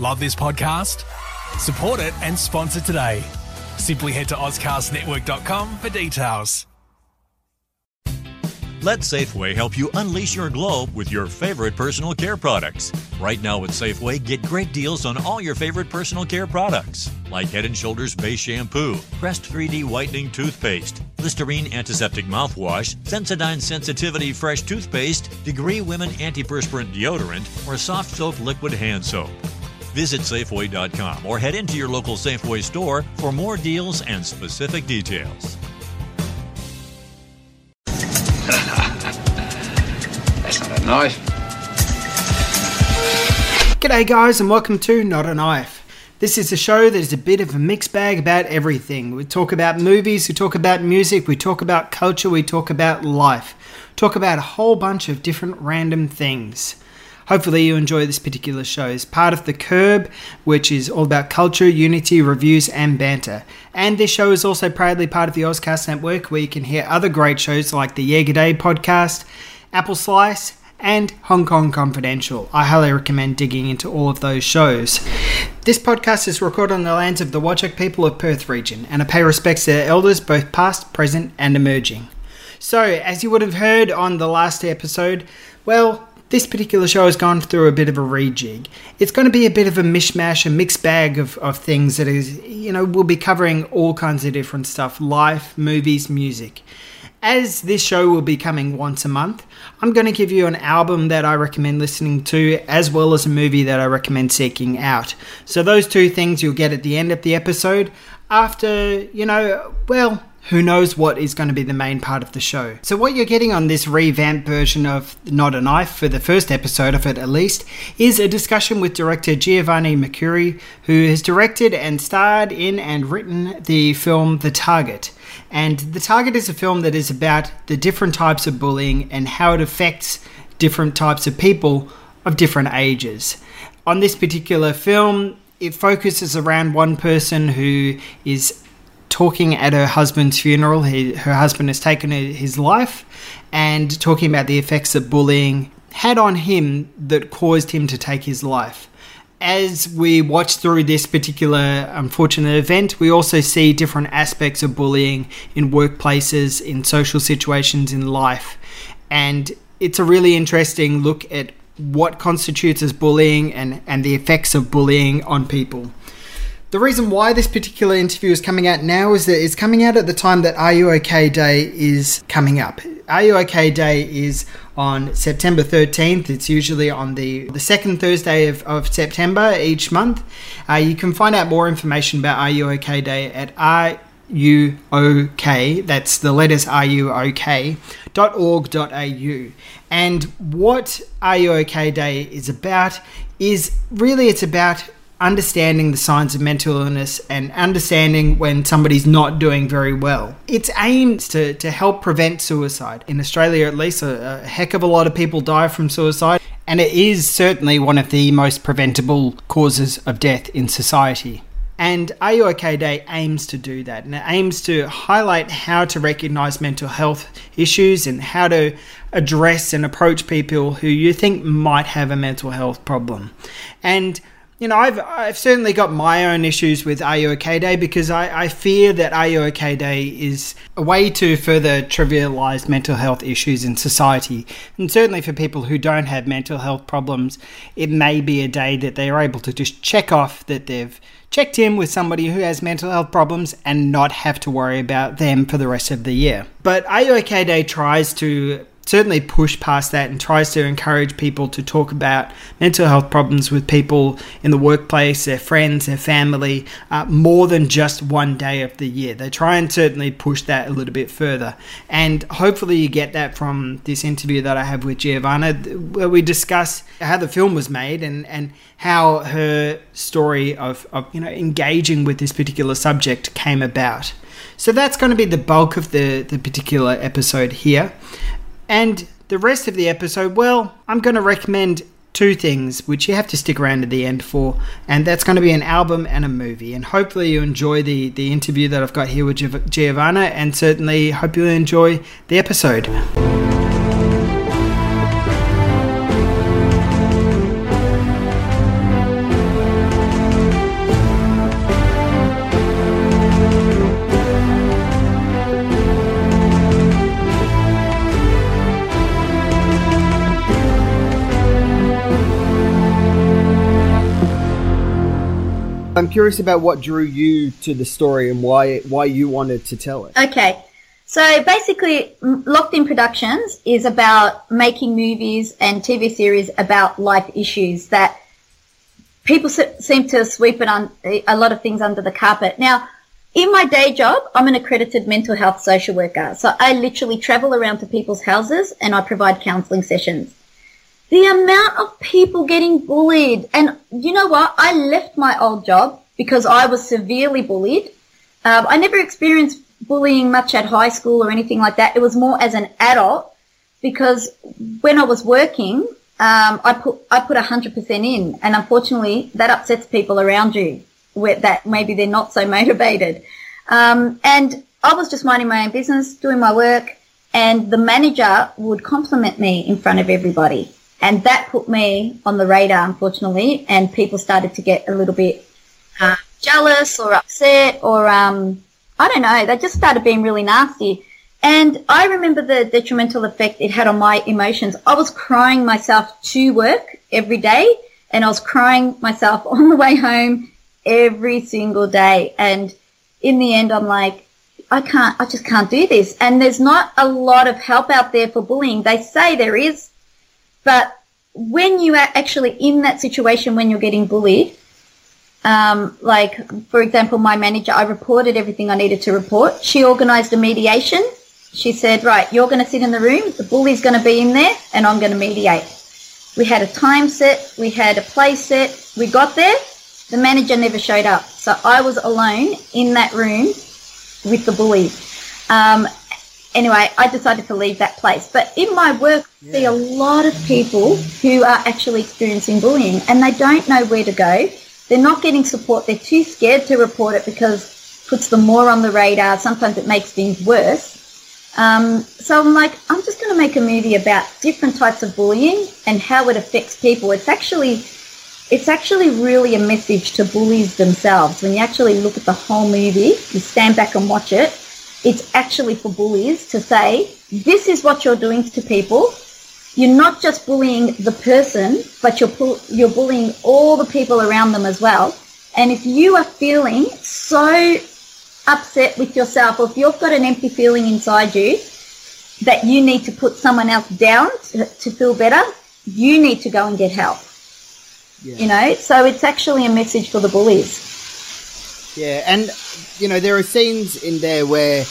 Love this podcast? Support it and sponsor today. Simply head to AuscastNetwork.com for details. Let Safeway help you unleash your glow with your favorite personal care products. Right now at Safeway, get great deals on all your favorite personal care products, like Head & Shoulders Base Shampoo, Crest 3D Whitening Toothpaste, Listerine Antiseptic Mouthwash, Sensodyne Sensitivity Fresh Toothpaste, Degree Women Antiperspirant Deodorant, or Soft Soap Liquid Hand Soap. Visit Safeway.com or head into your local Safeway store for more deals and specific details. That's not a knife. G'day, guys, and welcome to Not a Knife. This is a show that is a bit of a mixed bag about everything. We talk about movies, we talk about music, we talk about culture, we talk about life, talk about a whole bunch of different random things. Hopefully, you enjoy this particular show. It's part of The Curb, which is all about culture, unity, reviews, and banter. And this show is also proudly part of the Auscast Network, where you can hear other great shows like the Yeah Day podcast, Apple Slice, and Hong Kong Confidential. I highly recommend digging into all of those shows. This podcast is recorded on the lands of the Whadjuk people of Perth region, and I pay respects to their elders, both past, present, and emerging. So, as you would have heard on the last episode, well, this particular show has gone through a bit of a rejig. It's going to be a bit of a mishmash, a mixed bag of, of things that is, you know, we'll be covering all kinds of different stuff life, movies, music. As this show will be coming once a month, I'm going to give you an album that I recommend listening to, as well as a movie that I recommend seeking out. So, those two things you'll get at the end of the episode. After, you know, well, who knows what is going to be the main part of the show. So, what you're getting on this revamped version of Not a Knife, for the first episode of it at least, is a discussion with director Giovanna Mercuri, who has directed and starred in and written the film The Target. And The Target is a film that is about the different types of bullying and how it affects different types of people of different ages. On this particular film, it focuses around one person who is talking at her husband's funeral. He, her husband has taken his life and talking about the effects that bullying had on him that caused him to take his life. As we watch through this particular unfortunate event, we also see different aspects of bullying in workplaces, in social situations, in life. And it's a really interesting look at what constitutes as bullying and, and the effects of bullying on people. The reason why this particular interview is coming out now is that it's coming out at the time that Are You OK Day is coming up. Are You OK Day is on September 13th. It's usually on the, the second Thursday of, of September each month. Uh, you can find out more information about Are You OK Day at Are U O K, that's the letters R U O K, dot org dot au. And what Are You OK Day is about is really it's about understanding the signs of mental illness and understanding when somebody's not doing very well. It's aimed to, to help prevent suicide. In Australia, at least, a, a heck of a lot of people die from suicide, and it is certainly one of the most preventable causes of death in society. And Are You OK Day aims to do that, and it aims to highlight how to recognize mental health issues and how to address and approach people who you think might have a mental health problem. And you know, I've I've certainly got my own issues with Are You OK Day because I, I fear that Are You OK Day is a way to further trivialize mental health issues in society. And certainly for people who don't have mental health problems, it may be a day that they're able to just check off that they've checked in with somebody who has mental health problems and not have to worry about them for the rest of the year. But Are You OK Day tries to certainly push past that and tries to encourage people to talk about mental health problems with people in the workplace, their friends, their family, uh, more than just one day of the year. They try and certainly push that a little bit further. And hopefully, you get that from this interview that I have with Giovanna, where we discuss how the film was made and, and how her story of, of you know engaging with this particular subject came about. So that's going to be the bulk of the, the particular episode here. And the rest of the episode, well, I'm going to recommend two things which you have to stick around to the end for, and that's going to be an album and a movie. And hopefully, you enjoy the, the interview that I've got here with Giovanna, and certainly hope you enjoy the episode. I'm curious about what drew you to the story and why why you wanted to tell it. Okay. So basically, Locked In Productions is about making movies and TV series about life issues that people seem to sweep it on eh, a lot of things under the carpet. Now, in my day job, I'm an accredited mental health social worker. So I literally travel around to people's houses and I provide counseling sessions. The amount of people getting bullied and you know what? I left my old job because I was severely bullied. Um, I never experienced bullying much at high school or anything like that. It was more as an adult because when I was working, um, I put I put hundred percent in, and unfortunately, that upsets people around you. Where that maybe they're not so motivated, um, and I was just minding my own business, doing my work, and the manager would compliment me in front of everybody, and that put me on the radar, unfortunately, and people started to get a little bit uh, jealous or upset or um, I don't know, they just started being really nasty. And I remember the detrimental effect it had on my emotions. I was crying myself to work every day and I was crying myself on the way home every single day. And in the end, I'm like, I can't, I just can't do this. And there's not a lot of help out there for bullying. They say there is, but when you are actually in that situation when you're getting bullied, um, like, for example, my manager, I reported everything I needed to report. She organized a mediation. She said, right, you're going to sit in the room, the bully's going to be in there, and I'm going to mediate. We had a time set, we had a place set, we got there, the manager never showed up. So I was alone in that room with the bully. Um, anyway, I decided to leave that place. But in my work, yeah. I see a lot of people who are actually experiencing bullying and they don't know where to go they're not getting support. They're too scared to report it because it puts them more on the radar. Sometimes it makes things worse. Um, so I'm like, I'm just going to make a movie about different types of bullying and how it affects people. It's actually, it's actually really a message to bullies themselves. When you actually look at the whole movie, you stand back and watch it. It's actually for bullies to say, this is what you're doing to people you're not just bullying the person, but you're you're bullying all the people around them as well. And if you are feeling so upset with yourself, or if you've got an empty feeling inside you that you need to put someone else down to, to feel better, you need to go and get help. Yeah. You know, so it's actually a message for the bullies. Yeah, and you know there are scenes in there where,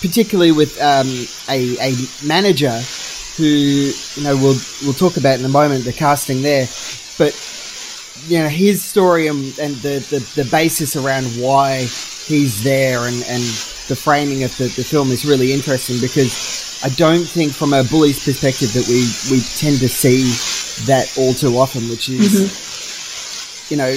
particularly with um, a a manager who you know we'll we'll talk about in a moment the casting there, but you know his story and, and the, the, the basis around why he's there and, and the framing of the, the film is really interesting because I don't think from a bully's perspective that we, we tend to see that all too often, which is mm-hmm. you know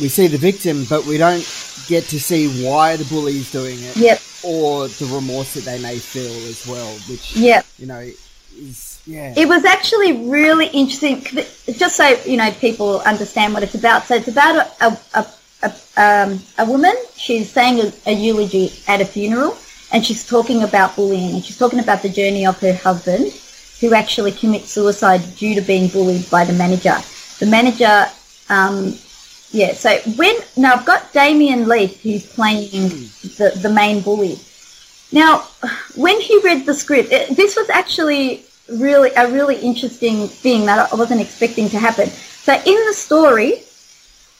we see the victim, but we don't get to see why the bully's doing it. Yep. Or the remorse that they may feel as well, which yep. you know is yeah. It was actually really interesting. Just so you know, people understand what it's about. So it's about a a, a, um, a woman. She's saying a, a eulogy at a funeral, and she's talking about bullying, and she's talking about the journey of her husband, who actually commits suicide due to being bullied by the manager. The manager, um, yeah. So when now I've got Damien Leith, who's playing the the main bully. Now, when he read the script, it, this was actually really a really interesting thing that I wasn't expecting to happen. So in the story,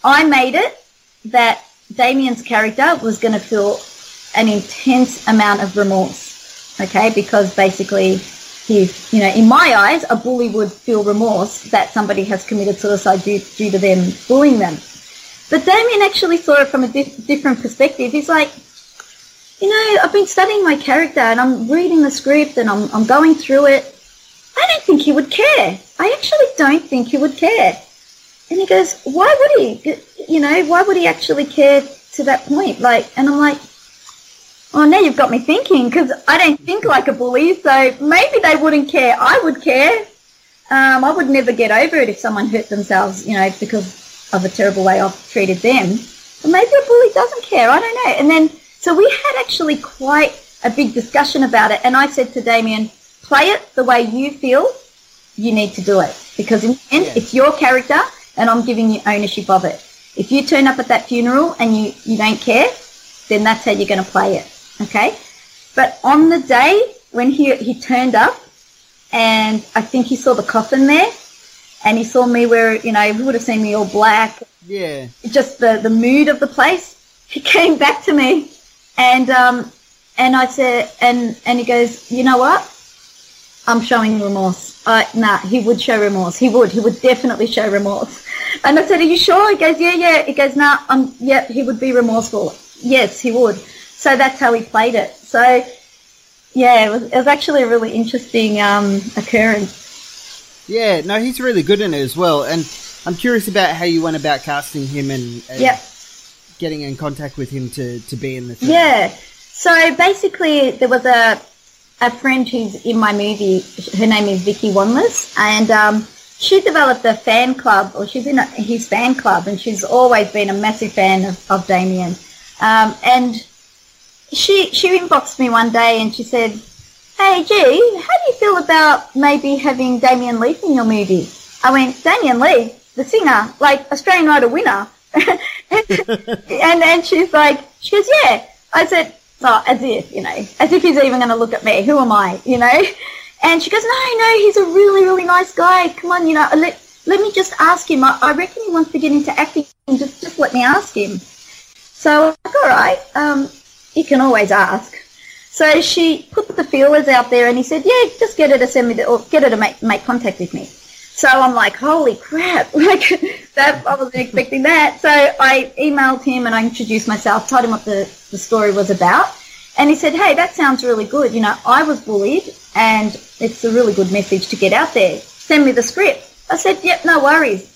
I made it that Damien's character was going to feel an intense amount of remorse. Okay, because basically he, you know, in my eyes, a bully would feel remorse that somebody has committed suicide due, due to them bullying them. But Damien actually saw it from a di- different perspective. He's like, you know, I've been studying my character and I'm reading the script and I'm, I'm going through it I don't think he would care. I actually don't think he would care. And he goes, why would he? You know, why would he actually care to that point? Like, and I'm like, oh, now you've got me thinking because I don't think like a bully, so maybe they wouldn't care. I would care. Um, I would never get over it if someone hurt themselves, you know, because of a terrible way I've treated them. But maybe a bully doesn't care. I don't know. And then, so we had actually quite a big discussion about it. And I said to Damien, play it the way you feel you need to do it because in the end, yeah. it's your character and I'm giving you ownership of it. If you turn up at that funeral and you, you don't care, then that's how you're going to play it. Okay. But on the day when he, he turned up and I think he saw the coffin there and he saw me where, you know, he would have seen me all black. Yeah. Just the, the mood of the place. He came back to me and, um, and I said, and, and he goes, you know what? I'm showing remorse. Uh, nah, he would show remorse. He would. He would definitely show remorse. And I said, are you sure? He goes, yeah, yeah. He goes, nah, um, yeah, he would be remorseful. Yes, he would. So that's how he played it. So, yeah, it was, it was actually a really interesting um, occurrence. Yeah, no, he's really good in it as well. And I'm curious about how you went about casting him and, and Yep. getting in contact with him to, to be in the film. Yeah. So basically, there was a a friend who's in my movie. Her name is Vicky Wanless, and um, she developed a fan club, or she's in a, his fan club, and she's always been a massive fan of, of Damien. Um, and she she inboxed me one day, and she said, "Hey, G, how do you feel about maybe having Damien Leith in your movie?" I went, "Damien Leith, the singer, like Australian Idol winner." and then she's like, she goes, yeah. I said, oh, as if, you know, as if he's even going to look at me. Who am I, you know? And she goes, no, no, he's a really, really nice guy. Come on, you know, let, let me just ask him. I, I reckon he wants to get into acting. Just, just let me ask him. So I was like, all right, um, you can always ask. So she put the feelers out there and he said, yeah, just get her to send me the, or get her to make, make contact with me. So I'm like, holy crap! Like that, I wasn't expecting that. So I emailed him and I introduced myself, told him what the, the story was about, and he said, hey, that sounds really good. You know, I was bullied, and it's a really good message to get out there. Send me the script. I said, yep, no worries.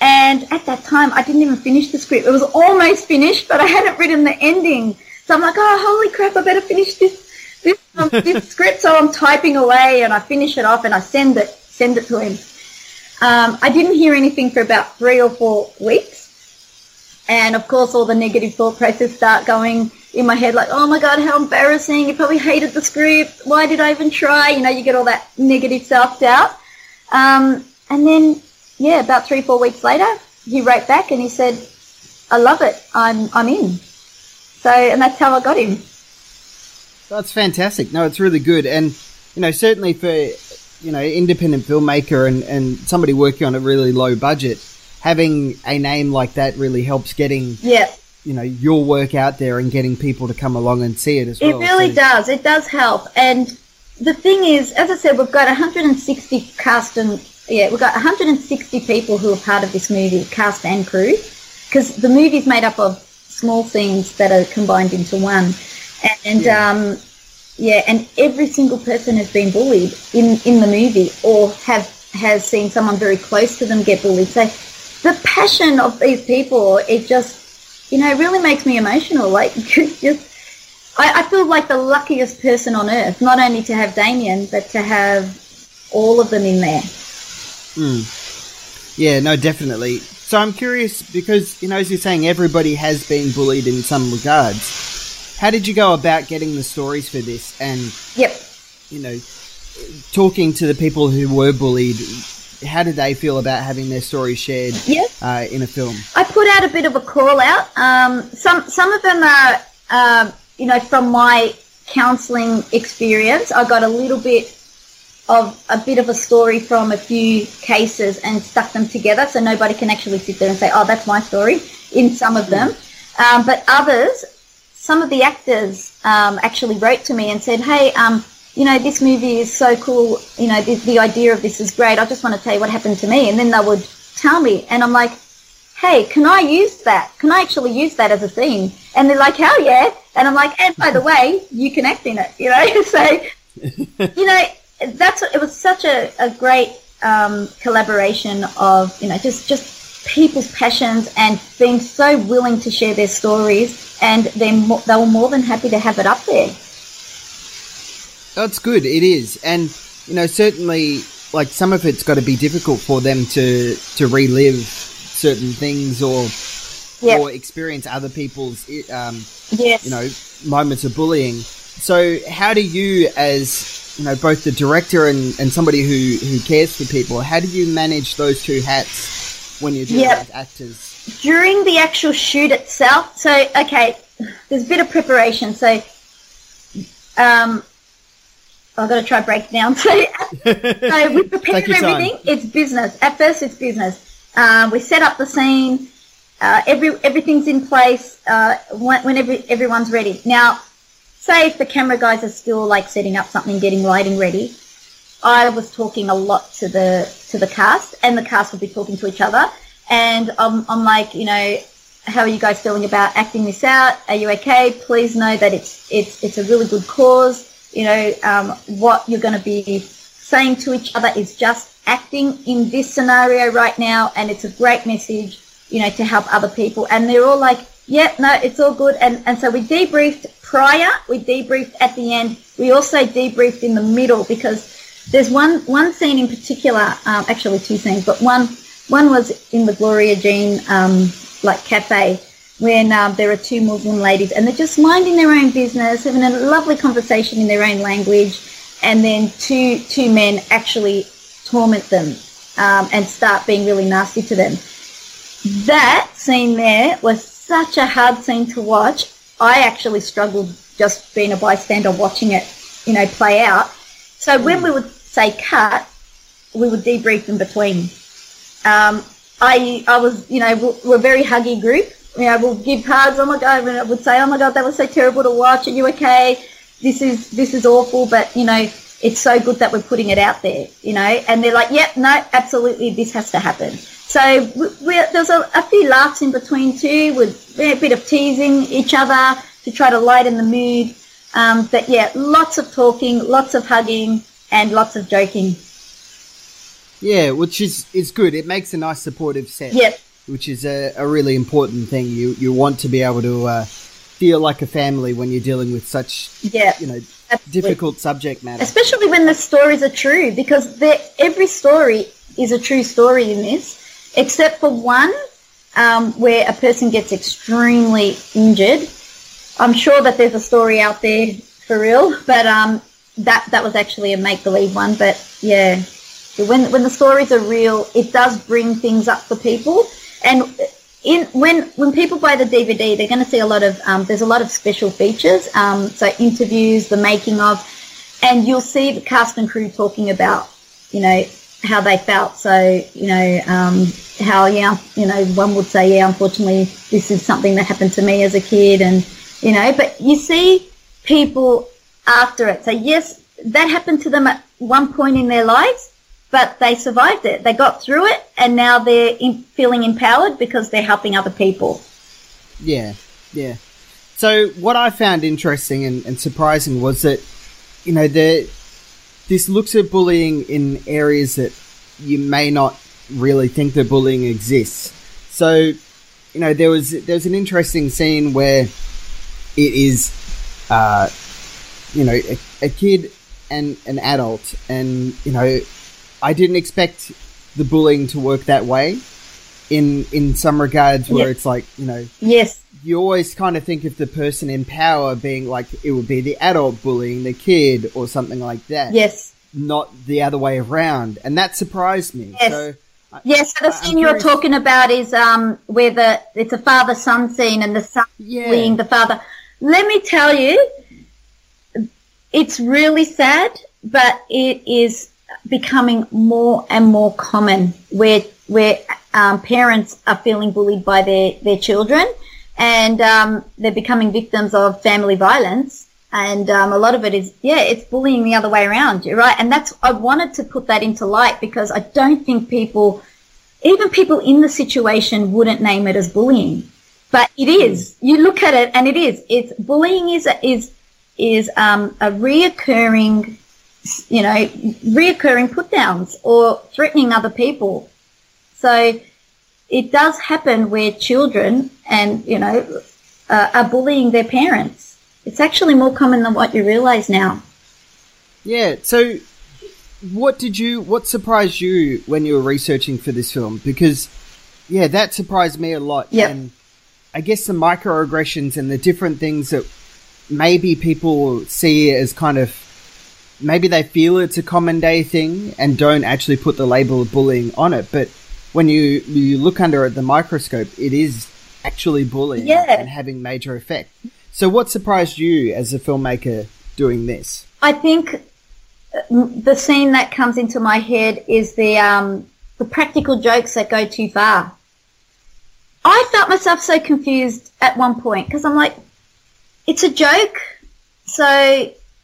And at that time, I didn't even finish the script. It was almost finished, but I hadn't written the ending. So I'm like, oh, holy crap! I better finish this this, um, this script. So I'm typing away, and I finish it off, and I send it send it to him. Um, I didn't hear anything for about three or four weeks. And of course, all the negative thought process start going in my head, like, oh my God, how embarrassing. You probably hated the script. Why did I even try? You know, you get all that negative self-doubt. Um, and then, yeah, about three, four weeks later, he wrote back and he said, I love it. I'm, I'm in. So, and that's how I got him. That's fantastic. No, it's really good. And, you know, certainly for, you know, independent filmmaker and, and somebody working on a really low budget, having a name like that really helps getting, Yeah. you know, your work out there and getting people to come along and see it as well. It really So- does. It does help. And the thing is, as I said, we've got 160 cast and yeah, we've got 160 people who are part of this movie, cast and crew, because the movie's made up of small scenes that are combined into one. And Yeah. um, yeah, and every single person has been bullied in in the movie, or have has seen someone very close to them get bullied. So the passion of these people, it just you know, really makes me emotional. Like, just, I, I feel like the luckiest person on earth, not only to have Damien, but to have all of them in there. Yeah, no, definitely. So I'm curious because, you know, as you're saying, everybody has been bullied in some regards. How did you go about getting the stories for this and, Yep. you know, talking to the people who were bullied? How did they feel about having their story shared Yep. uh, in a film? I put out a bit of a call out. Um, some some of them are, um, you know, from my counselling experience. I got a little bit of a bit of a story from a few cases and stuck them together, so nobody can actually sit there and say, "Oh, that's my story." In some of them, um, but others, some of the actors um, actually wrote to me and said, "Hey, um, you know, this movie is so cool. You know, the, the idea of this is great. I just want to tell you what happened to me." And then they would tell me, and I'm like, "Hey, can I use that? Can I actually use that as a theme? And they're like, "Hell yeah!" And I'm like, "And by the way, you can act in it." You know, so you know, that's it was such a, a great um, collaboration of you know just just people's passions and being so willing to share their stories, and they mo- they were more than happy to have it up there. That's good. It is, and you know, certainly, like some of it's got to be difficult for them to to relive certain things or Yeah. or experience other people's um, Yes. you know moments of bullying. So, how do you, as you know, both the director and, and somebody who who cares for people, how do you manage those two hats when you're dealing Yep. with actors? during the actual shoot itself, so okay, there's a bit of preparation. So, um, I've got to try break down. So, so we prepare Take your time. everything. It's business. At first, it's business. Uh, we set up the scene. Uh, every everything's in place uh, when, when every, everyone's ready. Now, say if the camera guys are still like setting up something, getting lighting ready. I was talking a lot to the to the cast, and the cast would be talking to each other. And I'm, I'm like, you know, how are you guys feeling about acting this out? Are you okay? Please know that it's it's it's a really good cause. You know, um, what you're going to be saying to each other is just acting in this scenario right now, and it's a great message, you know, to help other people. And they're all like, yeah, no, it's all good. And and so we debriefed prior, we debriefed at the end. We also debriefed in the middle because there's one one scene in particular, um, actually two scenes, but one one was in the Gloria Jean um, like cafe when um, there are two Muslim ladies and they're just minding their own business, having a lovely conversation in their own language, and then two two men actually torment them um, and start being really nasty to them. That scene there was such a hard scene to watch. I actually struggled just being a bystander watching it, you know, play out. So when we would say cut, we would debrief in between. Um, I I was, you know, we're, we're a very huggy group. You know, we'll give hugs. Oh my god! And I would say, oh my god, that was so terrible to watch. Are you okay? This is this is awful, but you know, it's so good that we're putting it out there. You know, and they're like, yep, no, absolutely, this has to happen. So there's a, a few laughs in between too, with a bit of teasing each other to try to lighten the mood. Um, but yeah, lots of talking, lots of hugging, and lots of joking. Yeah, which is is good. It makes a nice supportive set. Yep. Which is a, a really important thing. You you want to be able to uh, feel like a family when you're dealing with such Yeah. you know Absolutely. difficult subject matter. especially when the stories are true, because every story is a true story in this, except for one um, where a person gets extremely injured. I'm sure that there's a story out there for real, but um, that that was actually a make believe one. But yeah, when when the stories are real, it does bring things up for people, and in when when people buy the DVD, they're going to see a lot of um, there's a lot of special features, um, so interviews, the making of, and you'll see the cast and crew talking about, you know, how they felt. So you know, um, how yeah, you know, one would say, yeah, unfortunately, this is something that happened to me as a kid, and you know, but you see people after it. So yes, that happened to them at one point in their lives, but they survived it. They got through it, and now they're in, feeling empowered because they're helping other people. Yeah, yeah. So what I found interesting and, and surprising was that, you know, the this looks at bullying in areas that you may not really think that bullying exists. So, you know, there was there was an interesting scene where it is, uh, you know, a, a kid and an adult, and you know, I didn't expect the bullying to work that way. In in some regards, where Yeah. it's like you know Yes, you always kind of think of the person in power being like it would be the adult bullying the kid or something like that. yes, Not the other way around. And that surprised me. Yes. So yes. So the scene you're talking about is um where the it's a father son scene, and the son Yeah. bullying the father. Let me tell you, it's really sad, but it is becoming more and more common where where um, parents are feeling bullied by their their children, and um, they're becoming victims of family violence. And um, a lot of it is, yeah, it's bullying the other way around. You're right, and that's I wanted to put that into light because I don't think people, even people in the situation, wouldn't name it as bullying, but it is. You look at it, and it is. It's bullying is is is um, a reoccurring, you know, reoccurring put downs or threatening other people. So it does happen where children and, you know, uh, are bullying their parents. It's actually more common than what you realize now. Yeah. So what did you what surprised you when you were researching for this film? Because yeah, that surprised me a lot. Yep. And I guess the microaggressions and the different things that maybe people see as kind of maybe they feel it's a common day thing and don't actually put the label of bullying on it. But when you you look under at the microscope, it is actually bullying Yeah. and having major effect. So, what surprised you as a filmmaker doing this? I think uh, the scene that comes into my head is the um, the practical jokes that go too far. I felt myself so confused at one point because I'm like, it's a joke. So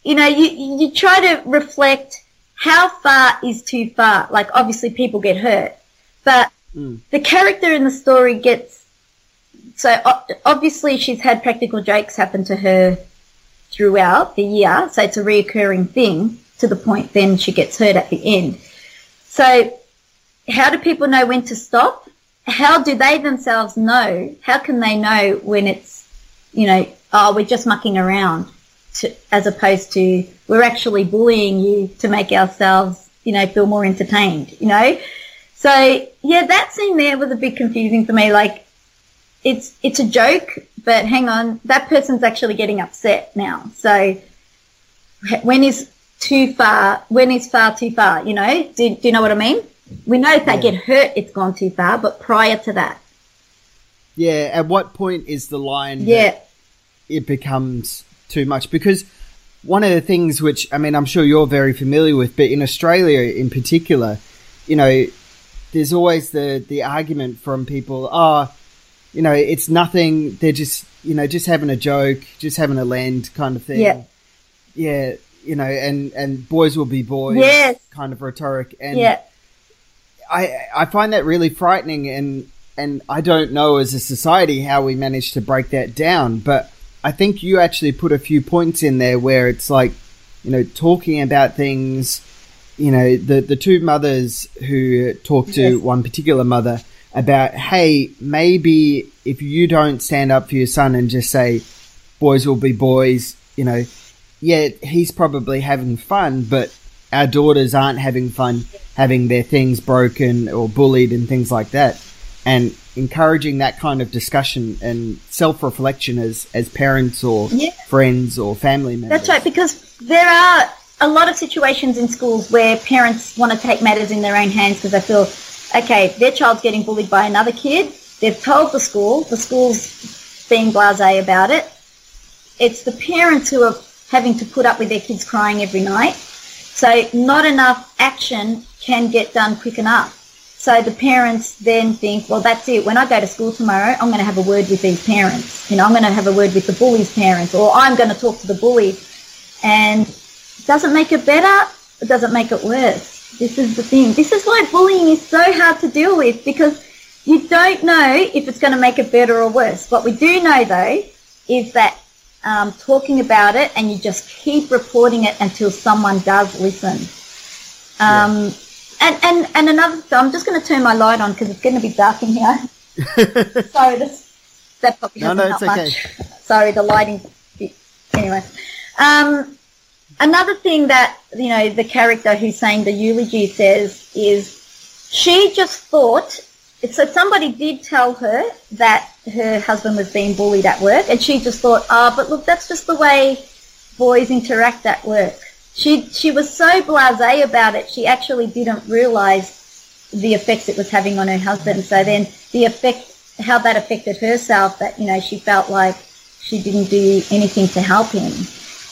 you know, you you try to reflect how far is too far. Like obviously people get hurt, but mm. the character in the story gets so obviously she's had practical jokes happen to her throughout the year, so it's a reoccurring thing to the point then she gets hurt at the end. So how do people know when to stop? How do they themselves know? How can they know when it's, you know, oh, we're just mucking around to, as opposed to we're actually bullying you to make ourselves, you know, feel more entertained, you know? So yeah, that scene there was a bit confusing for me. Like it's, it's a joke, but hang on, that person's actually getting upset now. So when is too far, when is far too far, you know? Do, do you know what I mean? We know if they get hurt, it's gone too far, but prior to that, Yeah, at what point is the line that yeah, it becomes too much? Because one of the things which, I mean, I'm sure you're very familiar with, but in Australia in particular, you know, there's always the, the argument from people, oh, you know, it's nothing, they're just, you know, just having a joke, just having a land kind of thing. Yeah. Yeah, you know, and, and boys will be boys Yes. kind of rhetoric. And yeah, I I find that really frightening, and and I don't know as a society how we manage to break that down. But I think you actually put a few points in there where it's like, you know, talking about things. You know, the the two mothers who talk to Yes. one particular mother about, hey, maybe if you don't stand up for your son and just say, boys will be boys, you know, yeah, he's probably having fun, but our daughters aren't having fun having their things broken or bullied and things like that. And encouraging that kind of discussion and self reflection as, as parents or Yeah. friends or family members. that's right. Because there are a lot of situations in schools where parents want to take matters in their own hands because they feel, okay, their child's getting bullied by another kid. They've told the school. The school's being blasé about it. It's the parents who are having to put up with their kids crying every night. So not enough action can get done quick enough. So the parents then think, well, that's it. When I go to school tomorrow, I'm going to have a word with these parents. You know, I'm going to have a word with the bully's parents, or I'm going to talk to the bully. And doesn't make it better. It doesn't make it worse. This is the thing. This is why bullying is so hard to deal with because you don't know if it's going to make it better or worse. What we do know though is that um, talking about it and you just keep reporting it until someone does listen. Um, and, and, and another, so I'm just going to turn my light on because it's going to be dark in here. Sorry, this, that probably No, hasn't no, it's okay. much. Sorry, the lighting. Anyway, um, another thing that you know the character who's saying the eulogy says is she just thought. So somebody did tell her that her husband was being bullied at work, and she just thought, "Ah, but look, that's just the way boys interact at work." She she was so blasé about it, she actually didn't realise the effects it was having on her husband. So then the effect, how that affected herself, that you know she felt like she didn't do anything to help him.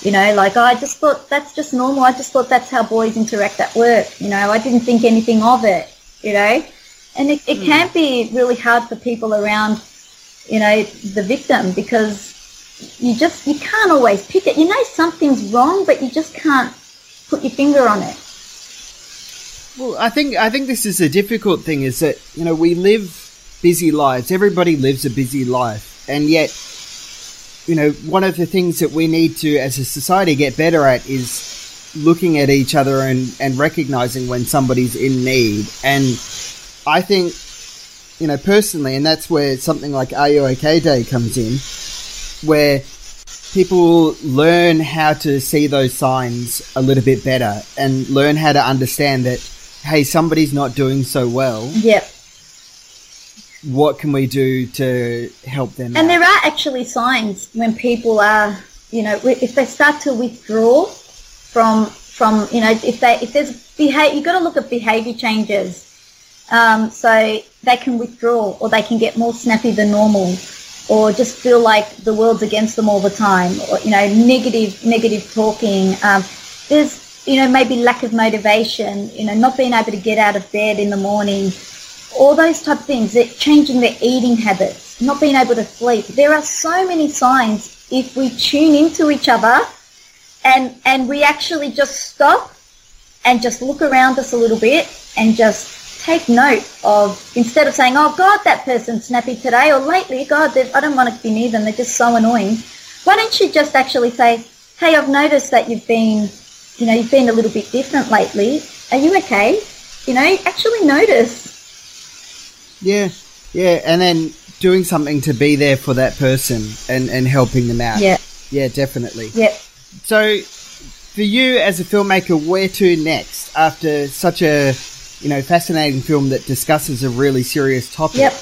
You know, like I just thought that's just normal. I just thought that's how boys interact at work. You know, I didn't think anything of it. You know, and it, it hmm. can be really hard for people around, you know, the victim because you just you can't always pick it. You know something's wrong, but you just can't put your finger on it. Well, I think I think this is a difficult thing. Is that you know we live busy lives. Everybody lives a busy life, and yet, you know, one of the things that we need to, as a society, get better at is looking at each other and and recognizing when somebody's in need. And I think, you know, personally, and that's where something like Are You OK Day comes in, where people learn how to see those signs a little bit better and learn how to understand that hey somebody's not doing so well Yep. What can we do to help them And out? there are actually signs when people are, you know, if they start to withdraw from from you know if they if there's behavior, you've got to look at behavior changes. Um, so they can withdraw or they can get more snappy than normal or just feel like the world's against them all the time or, you know, negative, negative talking. Um, there's, you know, maybe lack of motivation, you know, not being able to get out of bed in the morning, all those type of things, changing their eating habits, not being able to sleep. There are so many signs if we tune into each other and, and we actually just stop and just look around us a little bit and just take note of instead of saying, "Oh God, that person's snappy today," or lately, "God, I don't want to be near them; they're just so annoying." Why don't you just actually say, "Hey, I've noticed that you've been, you know, you've been a little bit different lately. Are you okay?" You know, actually notice. Yeah, yeah, and then doing something to be there for that person and and helping them out. Yeah, yeah, definitely. Yeah. So for you as a filmmaker, where to next after such a you know fascinating film that discusses a really serious topic? Yep.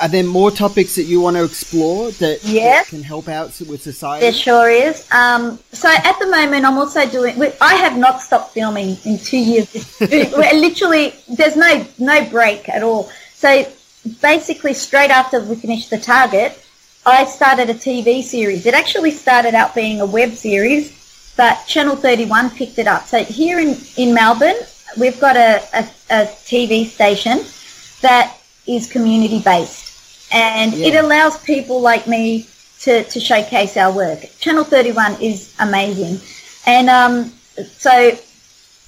Are there more topics that you want to explore that, yes. that can help out with society? There sure is. Um, so at the moment, I'm also doing. I have not stopped filming in two years. literally, there's no no break at all. So basically, straight after we finished the target, I started a TV series. It actually started out being a web series but Channel 31 picked it up. So here in, in Melbourne, we've got a, a, a TV station that is community based and yeah. it allows people like me to, to showcase our work. Channel 31 is amazing. And um, so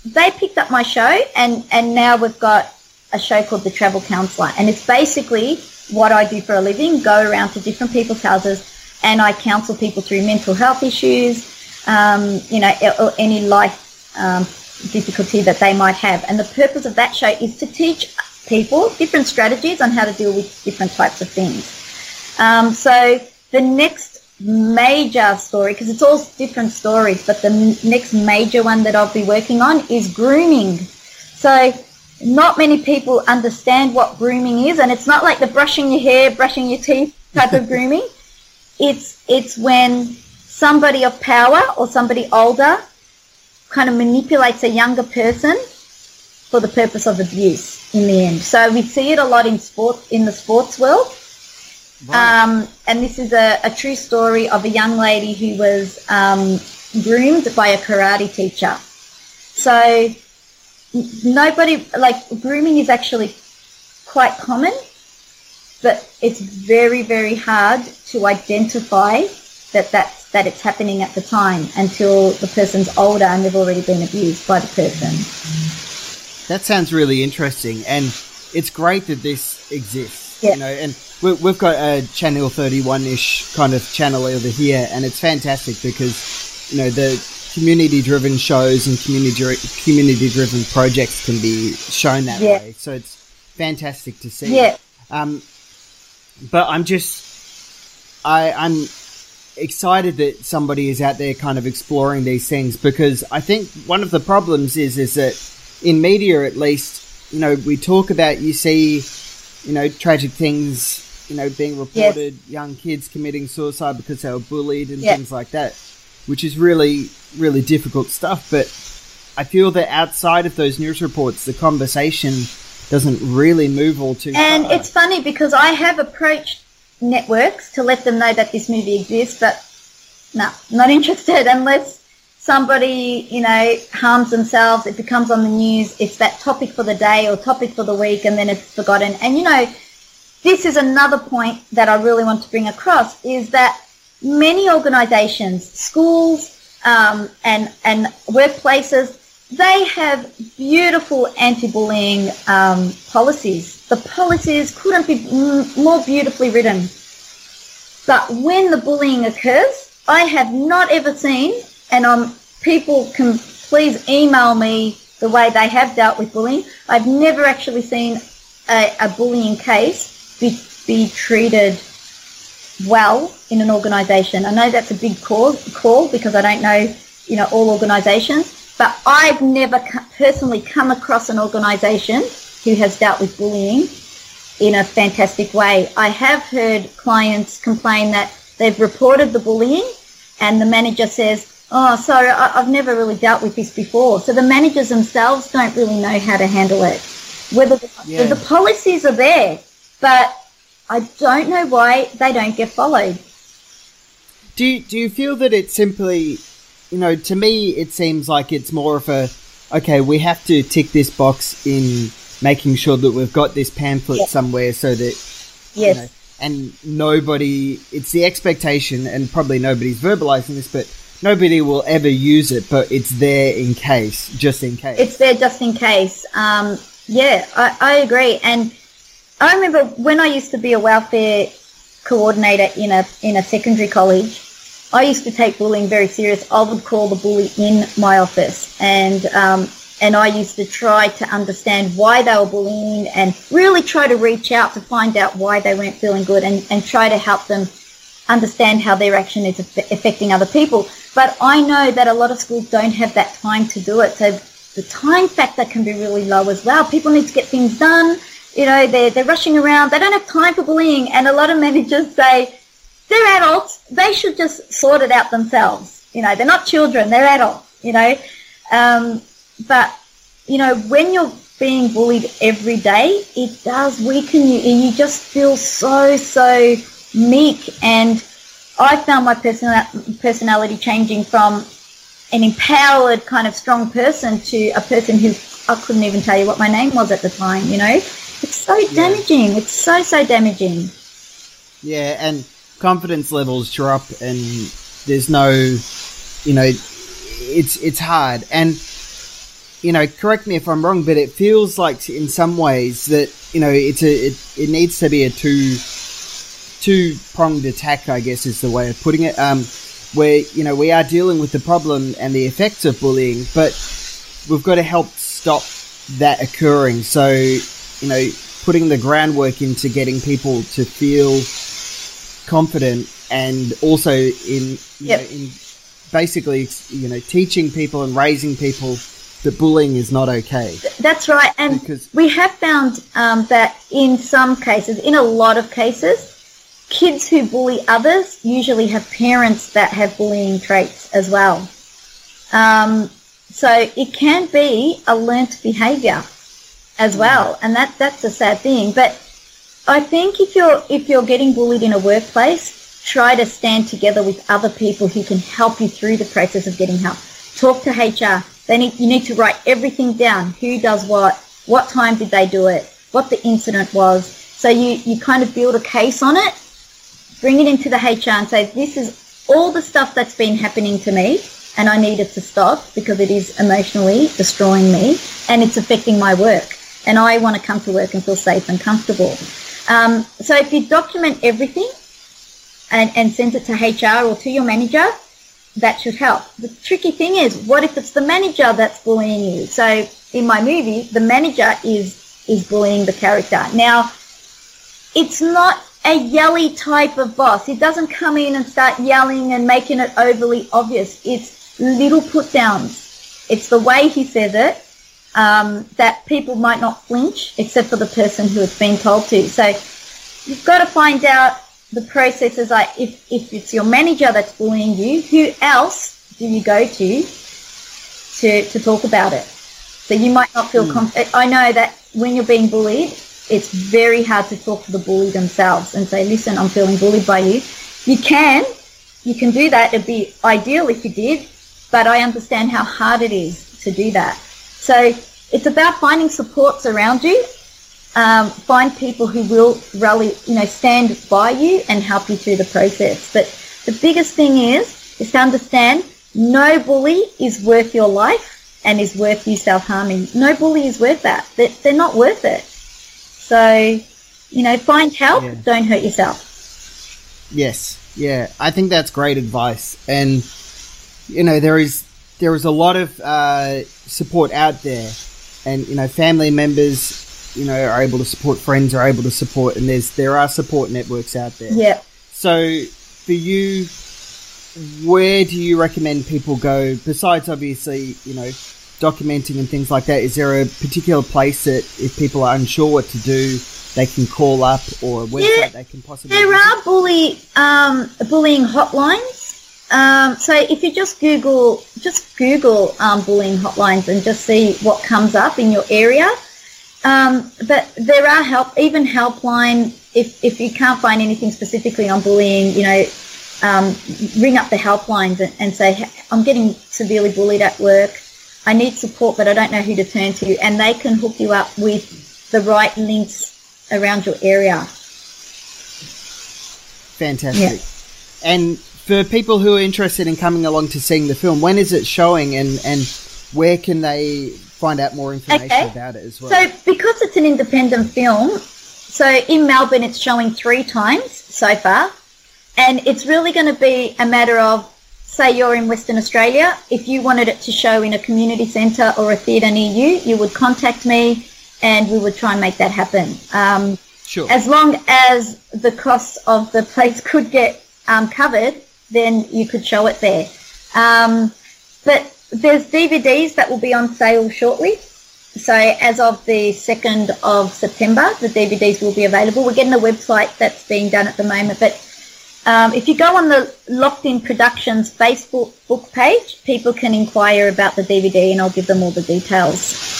they picked up my show and, and now we've got a show called The Travel Counsellor. And it's basically what I do for a living, go around to different people's houses and I counsel people through mental health issues, um, you know, or any life um, difficulty that they might have. And the purpose of that show is to teach people different strategies on how to deal with different types of things. Um, so the next major story, because it's all different stories, but the next major one that I'll be working on is grooming. So not many people understand what grooming is, and it's not like the brushing your hair, brushing your teeth type of grooming. It's it's when somebody of power or somebody older kind of manipulates a younger person for the purpose of abuse in the end. So we see it a lot in sport in the sports world. Right. Um, and this is a, a, true story of a young lady who was um, groomed by a karate teacher. So nobody like grooming is actually quite common, but it's very very hard to identify that that's that it's happening at the time until the person's older and they've already been abused by the person. That sounds really interesting, and it's great that this exists. You know, and we've got a Channel 31-ish kind of channel over here, and it's fantastic because you know the community-driven shows and community community-driven projects can be shown that yeah. way. So it's fantastic to see. Yeah. Um, but I'm just, I, I'm excited that somebody is out there kind of exploring these things because I think one of the problems is is that in media at least, you know, we talk about you see, you know, tragic things, you know, being reported, yes. young kids committing suicide because they were bullied and yes. things like that, which is really really difficult stuff, but I feel that outside of those news reports, the conversation doesn't really move all too and far. it's funny because I have approached networks to let them know that this movie exists, but no, not interested unless somebody, you know, harms themselves, it becomes on the news, it's that topic for the day or topic for the week, and then it's forgotten. And, you know, this is another point that I really want to bring across is that many organizations, schools, um, and, and workplaces, they have beautiful anti-bullying um, policies. The policies couldn't be more beautifully written. But when the bullying occurs, I have not ever seen, and um, people can please email me the way they have dealt with bullying. I've never actually seen a, a bullying case be, be treated well in an organisation. I know that's a big call, call because I don't know, you know, all organisations, but I've never personally come across an organisation who has dealt with bullying in a fantastic way. I have heard clients complain that they've reported the bullying and the manager says, oh, sorry, I've never really dealt with this before. So the managers themselves don't really know how to handle it. Whether the, Yeah. the policies are there, but I don't know why they don't get followed. Do you, do you feel that it's simply, you know, to me it seems like it's more of a, okay, we have to tick this box in making sure that we've got this pamphlet somewhere so that, Yes. you know, and nobody, it's the expectation, and probably nobody's verbalizing this, but nobody will ever use it, but it's there in case, just in case. it's there just in case. Um, yeah, I, I agree. And I remember when I used to be a welfare coordinator in a in a secondary college, I used to take bullying very serious. I would call the bully in my office, and um, and I used to try to understand why they were bullying, and really try to reach out to find out why they weren't feeling good, and, and try to help them understand how their action is affecting other people. But I know that a lot of schools don't have that time to do it. So the time factor can be really low as well. People need to get things done. You know, they're, they're rushing around. They don't have time for bullying. And a lot of managers say, they're adults. They should just sort it out themselves. You know, they're not children. They're adults, you know. Um, but, you know, when you're being bullied every day, it does weaken you. And you just feel so, so meek. And I found my person- personality changing from an empowered kind of strong person to a person who I couldn't even tell you what my name was at the time, you know? It's so damaging. It's so, so damaging. Yeah, and confidence levels drop, and there's no, you know, it's it's hard. And you know, correct me if I'm wrong, but it feels like in some ways that you know it's a it, it needs to be a two two pronged attack. I guess is the way of putting it. Um, where you know we are dealing with the problem and the effects of bullying, but we've got to help stop that occurring. So you know, putting the groundwork into getting people to feel confident and also in you Yep. know, in basically you know teaching people and raising people that bullying is not okay. That's right. And Because- we have found um, that in some cases, in a lot of cases, kids who bully others usually have parents that have bullying traits as well. Um, so it can be a learnt behaviour as well, and that that's a sad thing. But I think if you're if you're getting bullied in a workplace, try to stand together with other people who can help you through the process of getting help. Talk to HR. They need, you need to write everything down. Who does what? What time did they do it? What the incident was. So you, you kind of build a case on it, bring it into the HR and say, this is all the stuff that's been happening to me and I need it to stop because it is emotionally destroying me and it's affecting my work. And I want to come to work and feel safe and comfortable. Um, so if you document everything and, and send it to HR or to your manager, that should help. The tricky thing is, what if it's the manager that's bullying you? So in my movie, the manager is is bullying the character. Now, it's not a yelly type of boss. He doesn't come in and start yelling and making it overly obvious. It's little put downs. It's the way he says it um, that people might not flinch, except for the person who it's been told to. So you've got to find out the processes. Like if, if it's your manager that's bullying you, who else do you go to to, to talk about it? So you might not feel confident. I know that when you're being bullied, it's very hard to talk to the bully themselves and say, listen, I'm feeling bullied by you. You can, you can do that. It'd be ideal if you did, but I understand how hard it is to do that. So it's about finding supports around you. Um, find people who will rally, you know, stand by you and help you through the process. But the biggest thing is, is to understand no bully is worth your life and is worth you self-harming. No bully is worth that. They're, they're not worth it. So, you know, find help. Yeah. Don't hurt yourself. Yes, yeah, I think that's great advice, and you know there is there is a lot of uh, support out there, and you know family members, you know, are able to support, friends are able to support, and there's there are support networks out there. Yeah. So for you, where do you recommend people go besides obviously you know documenting and things like that? Is there a particular place that if people are unsure what to do, they can call up or a website Yeah, they can possibly There visit? are bully um, bullying hotlines. Um, so if you just Google just Google um, bullying hotlines and just see what comes up in your area, Um, but there are help, even helpline. If if you can't find anything specifically on bullying, you know, um, ring up the helplines and, and say, I'm getting severely bullied at work. I need support, but I don't know who to turn to, and they can hook you up with the right links around your area. Fantastic. Yeah. And for people who are interested in coming along to seeing the film, when is it showing, and and where can they find out more information okay. about it as well? So, because it's an independent film, so in Melbourne it's showing three times so far, and it's really going to be a matter of say you're in Western Australia, if you wanted it to show in a community centre or a theatre near you, you would contact me and we would try and make that happen. Um, sure. As long as the costs of the place could get um, covered, then you could show it there. Um, but there's DVDs that will be on sale shortly. So as of the 2nd of September, the DVDs will be available. We're getting a website that's being done at the moment, but um, if you go on the Locked In Productions Facebook book page, people can inquire about the DVD and I'll give them all the details.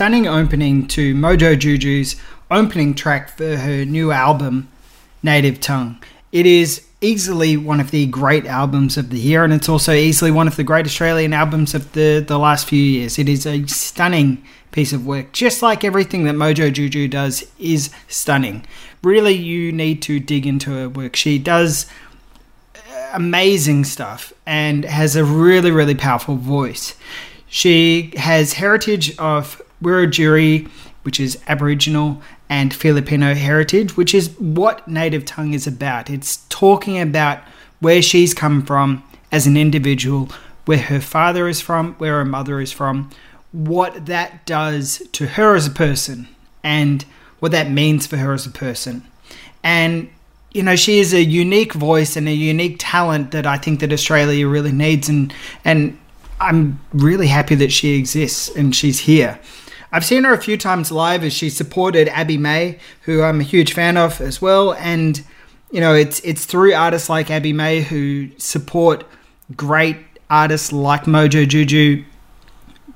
Stunning opening to Mojo Juju's opening track for her new album, Native Tongue. It is easily one of the great albums of the year, and it's also easily one of the great Australian albums of the, the last few years. It is a stunning piece of work, just like everything that Mojo Juju does is stunning. Really, you need to dig into her work. She does amazing stuff and has a really, really powerful voice. She has heritage of Wiradjuri, which is Aboriginal and Filipino heritage, which is what native tongue is about. It's talking about where she's come from as an individual, where her father is from, where her mother is from, what that does to her as a person, and what that means for her as a person. And you know, she is a unique voice and a unique talent that I think that Australia really needs and and I'm really happy that she exists and she's here. I've seen her a few times live as she supported Abbe May, who I'm a huge fan of as well. And you know, it's it's through artists like Abbe May who support great artists like Mojo Juju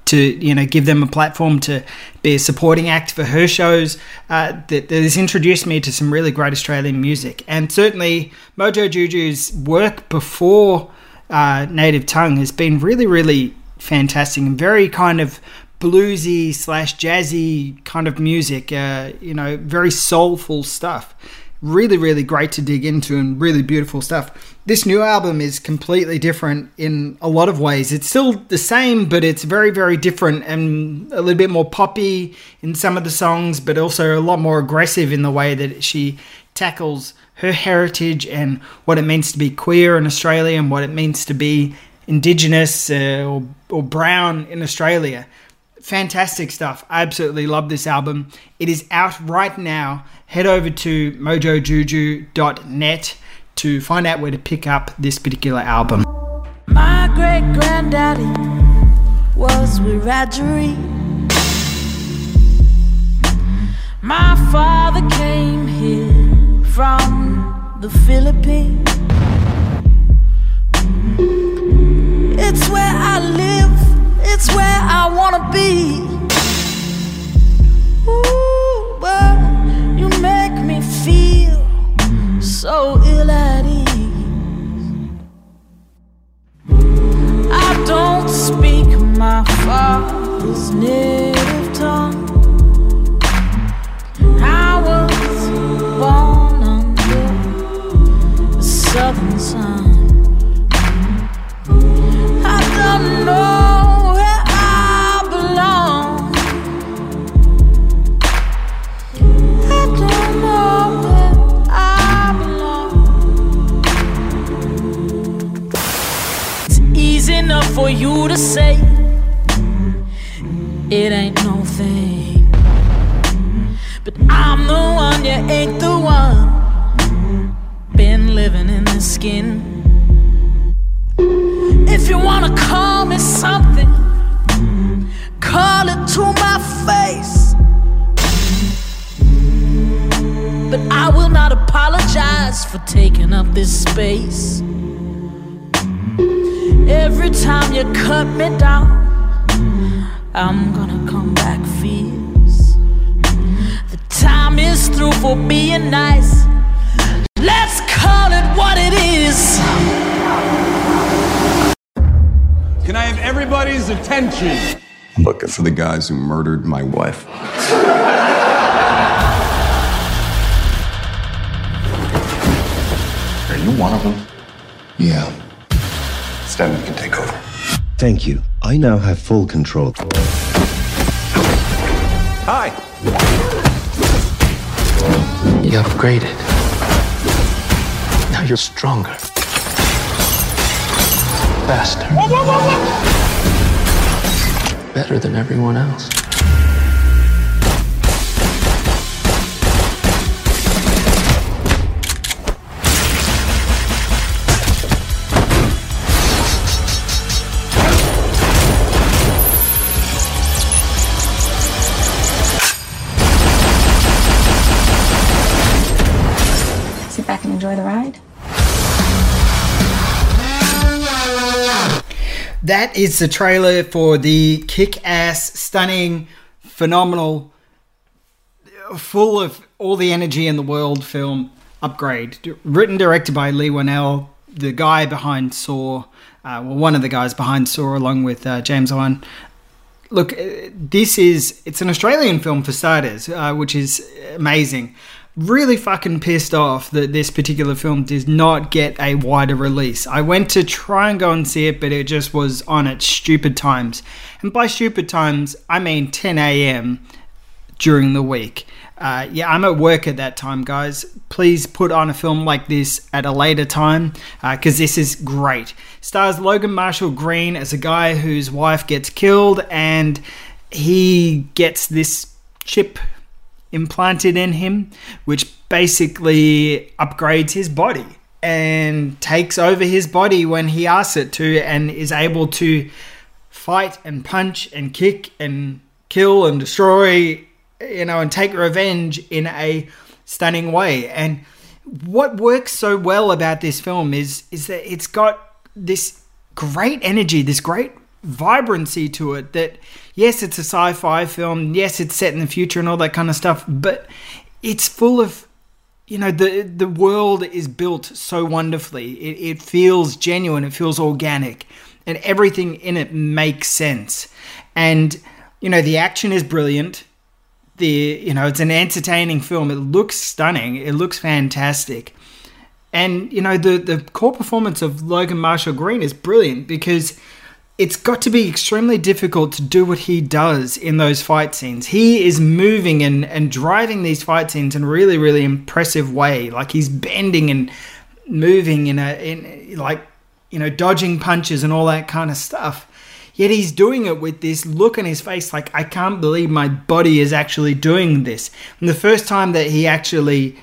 to you know give them a platform to be a supporting act for her shows uh, that, that has introduced me to some really great Australian music and certainly Mojo Juju's work before uh, Native Tongue has been really really fantastic and very kind of bluesy slash jazzy kind of music. Uh, you know, very soulful stuff. Really, really great to dig into and really beautiful stuff. This new album is completely different in a lot of ways. It's still the same, but it's very, very different and a little bit more poppy in some of the songs, but also a lot more aggressive in the way that she tackles her heritage and what it means to be queer in Australia and what it means to be Indigenous uh, or, or brown in Australia fantastic stuff. I absolutely love this album. It is out right now. Head over to mojojuju.net to find out where to pick up this particular album. My great granddaddy was Wiradjuri. My father came here from the Philippines. It's where I live it's where I wanna be. Ooh, but you make me feel so ill at ease. I don't speak my father's native tongue. I was born under the southern sun. You to say it ain't no thing. But I'm the one, you ain't the one. Been living in the skin. If you wanna call me something, call it to my face. But I will not apologize for taking up this space. Every time you cut me down, I'm gonna come back fierce. The time is through for being nice. Let's call it what it is. Can I have everybody's attention? I'm looking for the guys who murdered my wife. Are you one of them? Yeah. Stanley can take over. Thank you. I now have full control. Hi. You upgraded. Now you're stronger. Faster. Better than everyone else. Enjoy the ride. That is the trailer for the kick ass, stunning, phenomenal, full of all the energy in the world film Upgrade. Written, directed by Leigh Whannell, the guy behind Saw, uh, well, one of the guys behind Saw, along with uh, James Wan. Look, uh, this is it's an Australian film for starters, uh, which is amazing. Really fucking pissed off that this particular film does not get a wider release. I went to try and go and see it, but it just was on at stupid times. And by stupid times, I mean 10 a.m. during the week. Uh, yeah, I'm at work at that time, guys. Please put on a film like this at a later time because this is great. Stars Logan Marshall Green as a guy whose wife gets killed and he gets this chip implanted in him, which basically upgrades his body and takes over his body when he asks it to and is able to fight and punch and kick and kill and destroy, you know, and take revenge in a stunning way. And what works so well about this film is is that it's got this great energy, this great vibrancy to it that yes it's a sci-fi film yes it's set in the future and all that kind of stuff but it's full of you know the the world is built so wonderfully. It, it feels genuine it feels organic and everything in it makes sense. And you know the action is brilliant. The you know it's an entertaining film. It looks stunning. It looks fantastic. And you know the the core performance of Logan Marshall Green is brilliant because it's got to be extremely difficult to do what he does in those fight scenes. He is moving and, and driving these fight scenes in a really, really impressive way. Like he's bending and moving in a in like you know, dodging punches and all that kind of stuff. Yet he's doing it with this look on his face like I can't believe my body is actually doing this. And the first time that he actually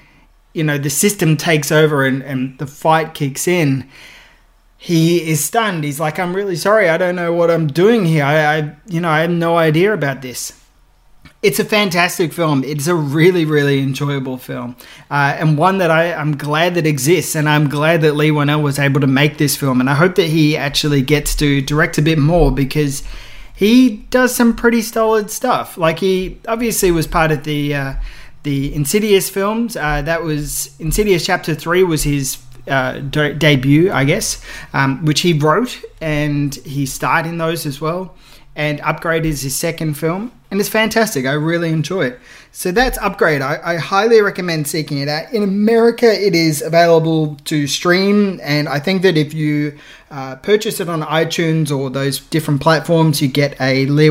you know, the system takes over and, and the fight kicks in, he is stunned. He's like, I'm really sorry. I don't know what I'm doing here. I, I, you know, I have no idea about this. It's a fantastic film. It's a really, really enjoyable film, uh, and one that I, I'm glad that exists. And I'm glad that Leigh Whannell was able to make this film. And I hope that he actually gets to direct a bit more because he does some pretty solid stuff. Like he obviously was part of the uh, the Insidious films. Uh, that was Insidious Chapter Three was his uh, de- debut, I guess, um, which he wrote and he starred in those as well. And Upgrade is his second film, and it's fantastic. I really enjoy it. So that's Upgrade. I, I highly recommend seeking it out. In America, it is available to stream, and I think that if you uh, purchase it on iTunes or those different platforms, you get a Leigh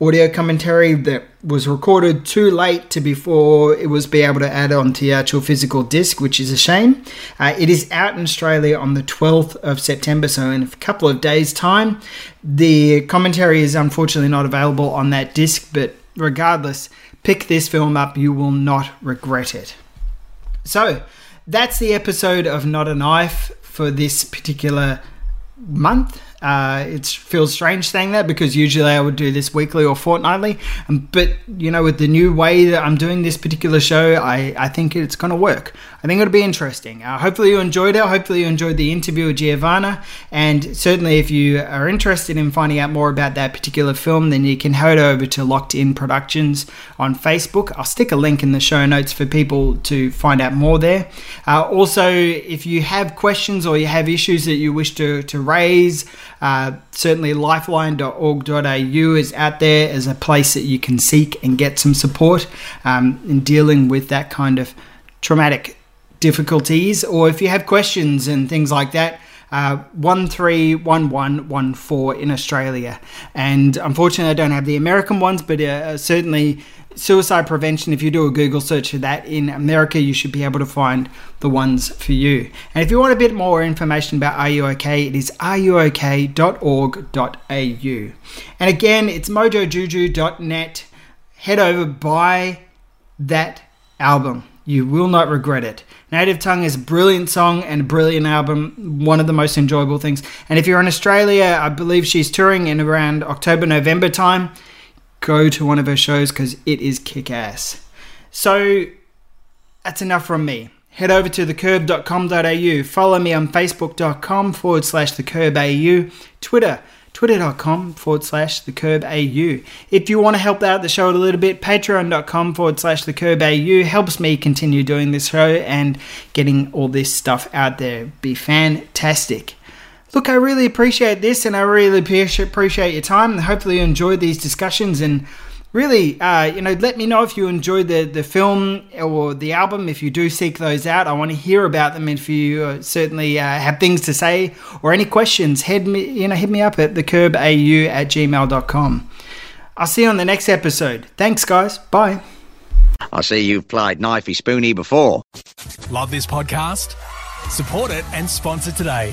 audio commentary that was recorded too late to before it was be able to add on to the actual physical disc, which is a shame. Uh, it is out in Australia on the 12th of September, so in a couple of days' time. The commentary is unfortunately not available on that disc, but regardless, pick this film up, you will not regret it. So, that's the episode of Not a Knife for this particular month. Uh, it feels strange saying that because usually I would do this weekly or fortnightly. Um, but, you know, with the new way that I'm doing this particular show, I, I think it's going to work. I think it'll be interesting. Uh, hopefully you enjoyed it. Hopefully you enjoyed the interview with Giovanna. And certainly if you are interested in finding out more about that particular film, then you can head over to Locked In Productions on Facebook. I'll stick a link in the show notes for people to find out more there. Uh, also, if you have questions or you have issues that you wish to, to raise, uh, certainly lifeline.org.au is out there as a place that you can seek and get some support um, in dealing with that kind of traumatic difficulties, or if you have questions and things like that, uh, 131114 in Australia. And unfortunately, I don't have the American ones, but uh, certainly suicide prevention, if you do a Google search for that in America, you should be able to find the ones for you. And if you want a bit more information about Are You OK, it is areyouok.org.au. And again, it's mojojuju.net. Head over, buy that album. You will not regret it. Native Tongue is a brilliant song and a brilliant album, one of the most enjoyable things. And if you're in Australia, I believe she's touring in around October, November time. Go to one of her shows because it is kick ass. So that's enough from me. Head over to thecurb.com.au. Follow me on facebook.com forward slash thecurb.au. Twitter twitter.com forward slash the curb au. If you want to help out the show a little bit, patreon.com forward slash the curb au helps me continue doing this show and getting all this stuff out there. Be fantastic. Look, I really appreciate this and I really appreciate your time. Hopefully, you enjoyed these discussions and really, uh, you know, let me know if you enjoyed the, the film or the album. If you do seek those out, I want to hear about them. And If you uh, certainly uh, have things to say or any questions, head me, you know, hit me up at thecurbau at gmail.com. I'll see you on the next episode. Thanks, guys. Bye. I see you've played Knifey Spoony before. Love this podcast? Support it and sponsor today.